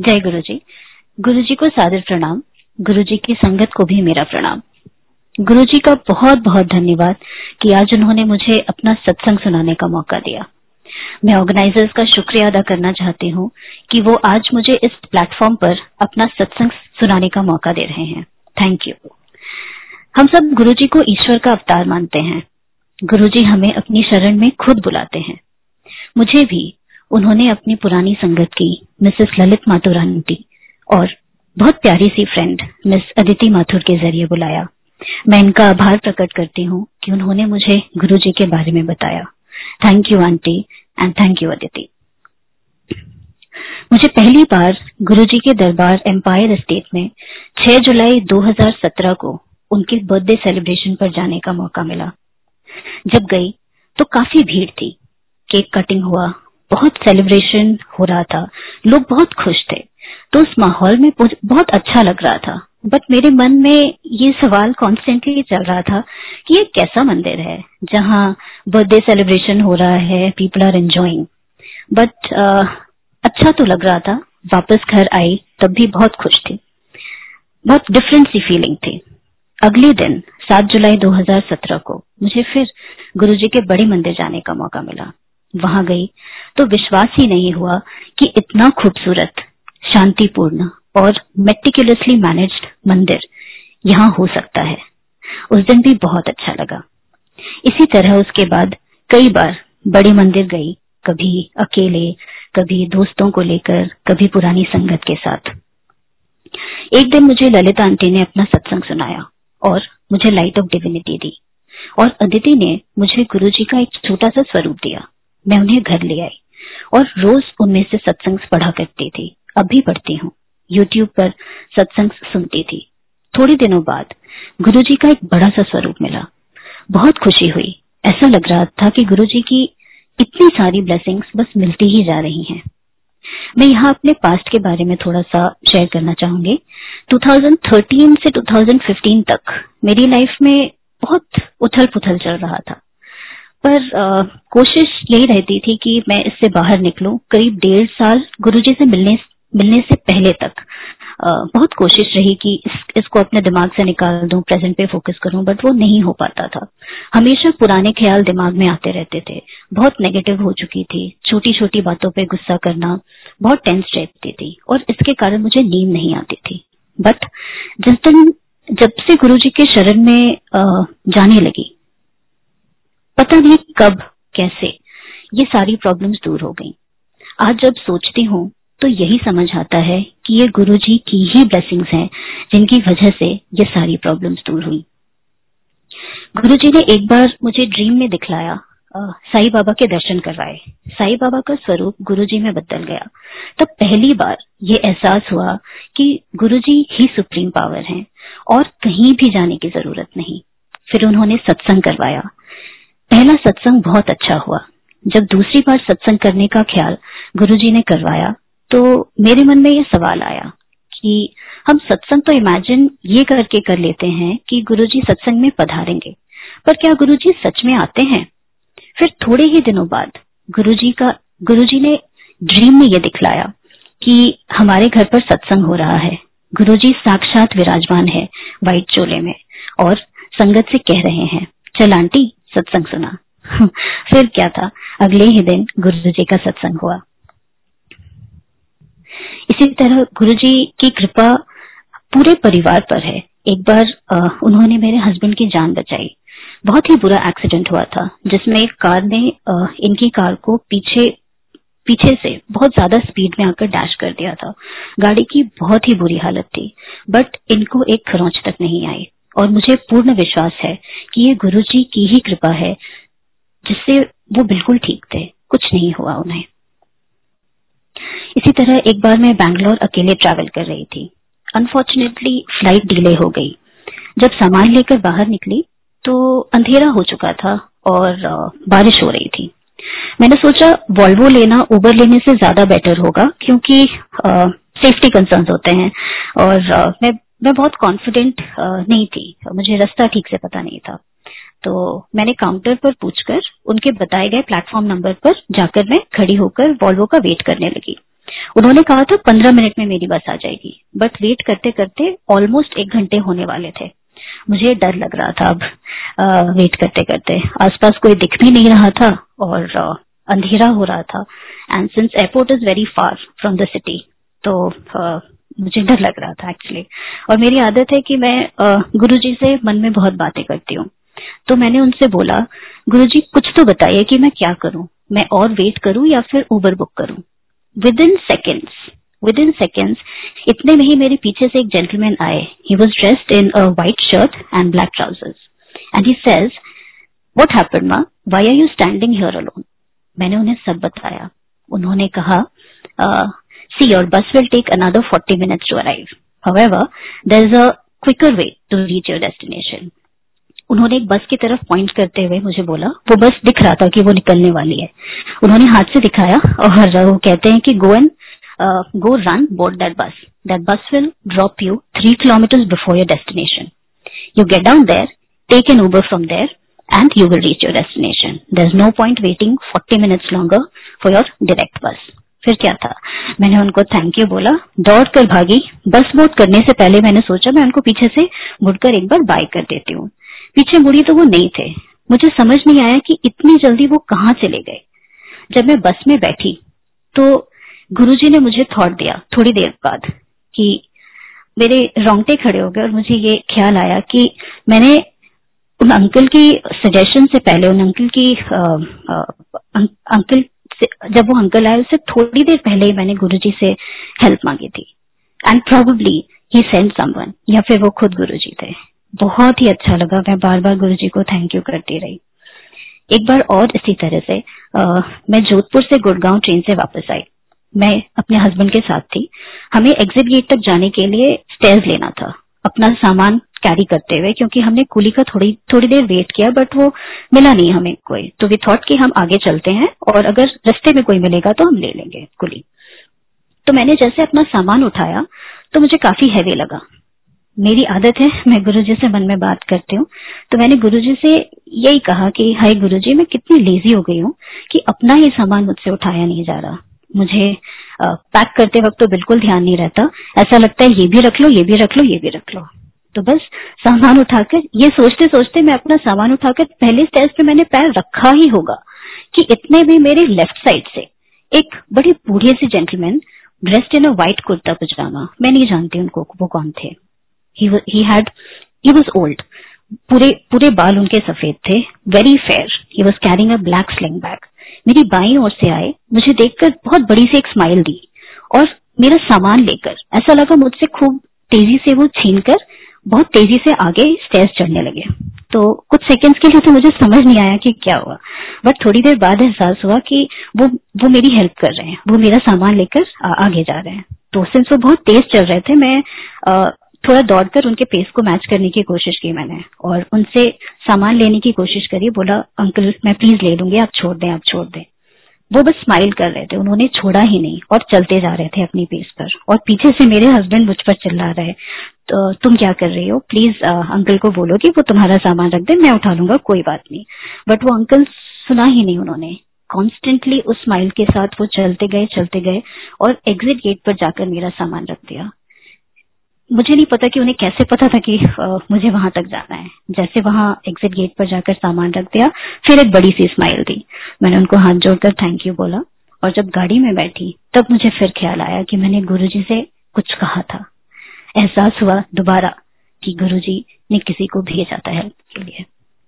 जय गुरु जी गुरु जी को सादर प्रणाम। गुरु जी की संगत को भी मेरा प्रणाम। गुरु जी का बहुत बहुत धन्यवाद कि आज उन्होंने मुझे अपना सत्संग सुनाने का मौका दिया। मैं ऑर्गेनाइजर्स का शुक्रिया अदा करना चाहती हूँ कि वो आज मुझे इस प्लेटफॉर्म पर अपना सत्संग सुनाने का मौका दे रहे हैं। थैंक यू हम सब गुरु जी को ईश्वर का अवतार मानते हैं। गुरु जी हमें अपनी शरण में खुद बुलाते हैं। मुझे भी उन्होंने अपनी पुरानी संगत की, मिसेस ललित माथुर आंटी और बहुत प्यारी सी फ्रेंड मिस अदिति माथुर के ज़रिए बुलाया। मैं इनका आभार प्रकट करती हूँ कि उन्होंने मुझे गुरु जी के बारे में बताया। Thank you aunty and thank you Aditi मुझे पहली बार गुरु जी के दरबार एम्पायर स्टेट में 6 जुलाई 2017 को उनके बर्थडे सेलिब्रेशन पर जाने का मौका मिला। जब गई तो काफ़ी भीड़ थी। केक कटिंग हुआ बहुत सेलिब्रेशन हो रहा था। लोग बहुत खुश थे। तो उस माहौल में बहुत अच्छा लग रहा था। बट मेरे मन में ये सवाल कॉन्स्टेंटली चल रहा था कि ये कैसा मंदिर है, जहाँ बर्थडे सेलिब्रेशन हो रहा है पीपल आर एंजॉइंग बट अच्छा तो लग रहा था। वापस घर आई, तब भी बहुत खुश थी। बहुत डिफरेंट सी फीलिंग थी। अगले दिन 7 जुलाई 2017 को, मुझे फिर गुरुजी के बड़े मंदिर जाने का मौका मिला। वहाँ गई। तो विश्वास ही नहीं हुआ कि इतना खूबसूरत, शांतिपूर्ण और मेटिकुलसली मैनेज्ड मंदिर यहाँ हो सकता है। उस दिन भी बहुत अच्छा लगा। इसी तरह उसके बाद कई बार बड़े मंदिर गई, कभी अकेले, कभी दोस्तों को लेकर, कभी पुरानी संगत के साथ। एक दिन मुझे ललिता आंटी ने अपना सत्संग सुनाया और मुझे लाइट ऑफ़ डिविनिटी दी और अदिति ने मुझे गुरु जी का एक छोटा सा स्वरूप दिया। मैं उन्हें घर ले आई और रोज उनमें से सत्संग पढ़ा करती थी। अब भी पढ़ती हूँ। यूट्यूब पर सत्संग सुनती थी। थोड़े दिनों बाद गुरु जी का एक बड़ा सा स्वरूप मिला। बहुत खुशी हुई। ऐसा लग रहा था कि गुरु जी की इतनी सारी ब्लेसिंग्स बस मिलती ही जा रही हैं। मैं यहाँ अपने पास्ट के बारे में थोड़ा सा शेयर करना चाहूँगी। 2013 से 2015 तक मेरी लाइफ में बहुत उथल पुथल चल रहा था। पर आ, कोशिश यही रहती थी कि मैं इससे बाहर निकलूं। करीब डेढ़ साल गुरुजी से मिलने मिलने से पहले तक आ, बहुत कोशिश रही कि इस, इसको अपने दिमाग से निकाल दूँ प्रेजेंट पे फोकस करूँ बट वो नहीं हो पाता था। हमेशा पुराने ख्याल दिमाग में आते रहते थे। बहुत नेगेटिव हो चुकी थी छोटी छोटी बातों पे गुस्सा करना बहुत टेंस रहती थी और इसके कारण मुझे नींद नहीं आती थी। बट जिस दिन जब से गुरु जी के शरण में जाने लगी पता नहीं कब, कैसे। ये सारी प्रॉब्लम्स दूर हो गई। आज जब सोचती हूँ तो यही समझ आता है कि ये गुरु जी की ही ब्लेसिंग्स हैं, जिनकी वजह से ये सारी प्रॉब्लम्स दूर हुई। गुरु जी ने एक बार मुझे ड्रीम में दिखलाया। साई बाबा के दर्शन करवाए। साई बाबा का स्वरूप गुरु जी में बदल गया। तब पहली बार ये एहसास हुआ कि गुरु जी ही सुप्रीम पावर हैं, और कहीं भी जाने की ज़रूरत नहीं। फिर उन्होंने सत्संग करवाया। पहला सत्संग बहुत अच्छा हुआ। जब दूसरी बार सत्संग करने का ख्याल गुरुजी ने करवाया तो मेरे मन में ये सवाल आया कि हम सत्संग तो इमेजिन ये करके कर लेते हैं कि गुरुजी सत्संग में पधारेंगे, पर क्या गुरुजी सच में आते हैं? फिर थोड़े ही दिनों बाद गुरुजी का, गुरुजी ने ड्रीम में ये दिखलाया कि हमारे घर पर सत्संग हो रहा है। गुरुजी साक्षात विराजमान है व्हाइट चोले में और संगत से कह रहे हैं, चल आंटी सत्संग सुना। फिर क्या था? अगले ही दिन गुरु जी का सत्संग हुआ। इसी तरह गुरु जी की कृपा पूरे परिवार पर है। एक बार उन्होंने मेरे हस्बैंड की जान बचाई। बहुत ही बुरा एक्सीडेंट हुआ था, जिसमें एक कार ने इनकी कार को पीछे पीछे से बहुत ज़्यादा स्पीड में आकर डैश कर दिया था। गाड़ी की बहुत ही बुरी हालत थी बट इनको एक खरोंच तक नहीं आई। और मुझे पूर्ण विश्वास है कि ये गुरु जी की ही कृपा है जिससे वो बिल्कुल ठीक थे। कुछ नहीं हुआ उन्हें। इसी तरह एक बार मैं बैंगलोर अकेले ट्रैवल कर रही थी। अनफॉर्चुनेटली फ़्लाइट डिले हो गई। जब सामान लेकर बाहर निकली तो अंधेरा हो चुका था और बारिश हो रही थी। मैंने सोचा वॉल्वो लेना उबर लेने से ज़्यादा बेटर होगा क्योंकि सेफ्टी कंसर्न होते हैं। और आ, मैं मैं बहुत कॉन्फिडेंट नहीं थी। मुझे रास्ता ठीक से पता नहीं था। तो मैंने काउंटर पर पूछकर उनके बताए गए प्लेटफॉर्म नंबर पर जाकर मैं खड़ी होकर वॉल्वो का वेट करने लगी। उन्होंने कहा था पंद्रह मिनट में मेरी बस आ जाएगी। बट वेट करते करते ऑलमोस्ट एक घंटे होने वाले थे। मुझे डर लग रहा था अब आ, वेट करते करते। आसपास कोई दिख भी नहीं रहा था और आ, अंधेरा हो रहा था। And since airport is very far from the city तो आ, मुझे डर लग रहा था एक्चुअली और मेरी आदत है कि मैं गुरु जी से मन में बहुत बातें करती हूँ। तो मैंने उनसे बोला गुरु जी कुछ तो बताइए कि मैं क्या करूँ? मैं और वेट करूँ या फिर उबर बुक करूँ? Within seconds within seconds इतने में ही मेरे पीछे से एक जेंटलमैन आए. He was dressed in a shirt and black trousers and he says what happen ma'am why are you standing here alone मैंने उन्हें सब बताया। उन्होंने कहा see your bus will take another forty minutes to arrive However, there is a quicker way to reach your destination. उन्होंने एक बस की तरफ़ पॉइंट करते हुए मुझे बोला वो बस दिख रहा था कि वो निकलने वाली है. उन्होंने हाथ से दिखाया और वो कहते हैं कि go and go run board that bus that bus will drop you three kilometres before your destination you get down there take an Uber from there and you will reach your destination there is no point waiting forty minutes longer for your direct bus फिर क्या था? मैंने उनको thank you बोला दौड़ कर भागी। बस बोर्ड करने से पहले मैंने सोचा मैं उनको पीछे से मुड़कर एक बार बाय कर देती हूँ। पीछे मुड़ी तो वो नहीं थे। मुझे समझ नहीं आया कि इतनी जल्दी वो कहाँ चले गए। जब मैं बस में बैठी तो गुरुजी ने मुझे थॉट दिया थोड़ी देर बाद कि मेरे रोंगटे खड़े हो गए और मुझे ये ख्याल आया कि मैंने उन अंकल की सजेशन से पहले उन अंकल की आ, आ, अं, अंकल से जब वो अंकल आए उससे थोड़ी देर पहले ही मैंने गुरुजी से हेल्प मांगी थी। And probably he send someone या फिर वो खुद गुरुजी थे। बहुत ही अच्छा लगा मैं बार बार गुरु जी को थैंक यू करती रही। एक बार और इसी तरह से आ, मैं जोधपुर से गुड़गांव ट्रेन से वापस आई। मैं अपने हस्बैंड के साथ थी। हमें एग्जिट गेट तक जाने के लिए स्टेज लेना था। अपना सामान कैरी करते हुए, क्योंकि हमने कुली का थोड़ी थोड़ी देर वेट किया बट वो मिला नहीं हमें कोई। तो वी थॉट कि हम आगे चलते हैं, और अगर रास्ते में कोई मिलेगा तो हम ले लेंगे कुली। तो मैंने जैसे अपना सामान उठाया तो मुझे काफ़ी हैवी लगा। मेरी आदत है, मैं गुरुजी से मन में बात करती हूँ। तो मैंने गुरुजी से यही कहा कि, हाय गुरुजी, मैं कितनी लेजी हो गई हूँ कि अपना ही सामान मुझसे उठाया नहीं जा रहा। मुझे पैक करते वक्त तो बिल्कुल ध्यान नहीं रहता। ऐसा लगता है, ये भी रख लो, ये भी रख लो, ये भी रख लो। तो बस सामान उठाकर, ये सोचते सोचते मैं अपना सामान उठाकर पहले स्टेज पे मैंने पैर रखा ही होगा कि इतने में मेरे लेफ़्ट साइड से एक बड़ी बूढ़े से gentleman dressed in a white kurta pajama, मैं नहीं जानती उनको वो कौन थे। He had he was old पूरे पूरे बाल उनके सफ़ेद थे। Very fair he was carrying a black sling bag मेरी बाई ओर से आए, मुझे देखकर बहुत बड़ी सी एक स्माइल दी और मेरा सामान लेकर, ऐसा लगा मुझसे खूब तेज़ी से वो छीन कर बहुत तेज़ी से आगे स्टेज चढ़ने लगे। तो कुछ सेकंड्स के लिए तो मुझे समझ नहीं आया कि क्या हुआ। बट थोड़ी देर बाद एहसास हुआ कि वो वो मेरी हेल्प कर रहे हैं। वो मेरा सामान लेकर आगे जा रहे हैं। तो सिंस वो बहुत तेज चल रहे थे, मैं थोड़ा दौड़कर उनके पेस को मैच करने की कोशिश की मैंने। और उनसे सामान लेने की कोशिश करी। बोला, अंकल, मैं प्लीज़ ले लूँगी, आप छोड़ दें, आप छोड़ दें। वो बस स्माइल कर रहे थे, उन्होंने छोड़ा ही नहीं और चलते जा रहे थे अपनी पेस पर। और पीछे से मेरे हस्बैंड मुझ पर चिल्ला रहे तो तुम क्या कर रहे हो? प्लीज़ अंकल को बोलो कि वो तुम्हारा सामान रख दे, मैं उठा लूँगा, कोई बात नहीं। बट वो अंकल सुना ही नहीं उन्होंने। कॉन्स्टेंटली उस स्माइल के साथ वो चलते गए चलते गए और एग्जिट गेट पर जाकर मेरा सामान रख दिया। मुझे नहीं पता कि उन्हें कैसे पता था कि मुझे वहाँ तक जाना है। जैसे वहाँ एग्जिट गेट पर जाकर सामान रख दिया फिर एक बड़ी सी स्माइल दी। मैंने उनको हाथ जोड़कर थैंक यू बोला और जब गाड़ी में बैठी तब मुझे फिर ख्याल आया कि मैंने गुरुजी से कुछ कहा था। एहसास हुआ दोबारा कि गुरुजी ने किसी को भेजा था हेल्प के लिए।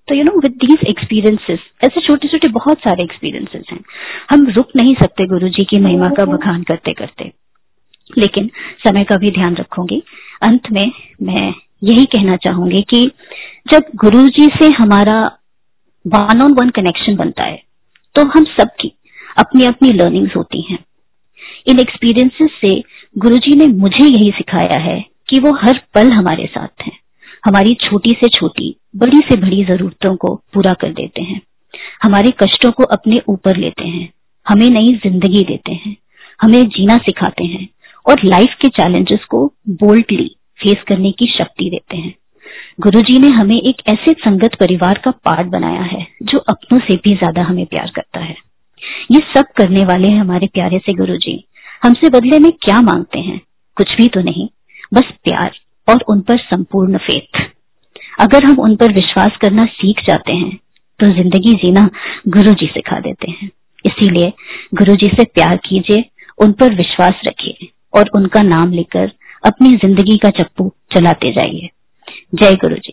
तो you know with these experiences ऐसे छोटे छोटे बहुत सारे एक्सपीरियंसेस हैं। हम रुक नहीं सकते गुरुजी की महिमा का बखान करते करते लेकिन समय का भी ध्यान रखूँगी। अंत में मैं यही कहना चाहूँगी कि जब गुरु जी से हमारा वन ऑन वन कनेक्शन बनता है तो हम सबकी अपनी अपनी लर्निंग्स होती हैं। इन एक्सपीरियंसेस से गुरु जी ने मुझे यही सिखाया है कि वो हर पल हमारे साथ हैं। हमारी छोटी से छोटी, बड़ी से बड़ी जरूरतों को पूरा कर देते हैं। हमारे कष्टों को अपने ऊपर लेते हैं। हमें नई ज़िंदगी देते हैं। हमें जीना सिखाते हैं। और लाइफ के चैलेंजेस को बोल्डली फेस करने की शक्ति देते हैं। गुरुजी ने हमें एक ऐसे संगत परिवार का पार्ट बनाया है, जो अपनों से भी ज़्यादा हमें प्यार करता है। ये सब करने वाले हैं हमारे प्यारे से गुरुजी। हमसे बदले में क्या मांगते हैं? कुछ भी तो नहीं, बस प्यार और उन पर संपूर्ण फेथ अगर हम उन पर विश्वास करना सीख जाते हैं तो ज़िंदगी जीना गुरु जी सिखा देते हैं। इसीलिए गुरु जी से प्यार कीजिए, उन पर विश्वास रखिए। और उनका नाम लेकर अपनी ज़िंदगी का चप्पू चलाते जाइए। जय गुरु जी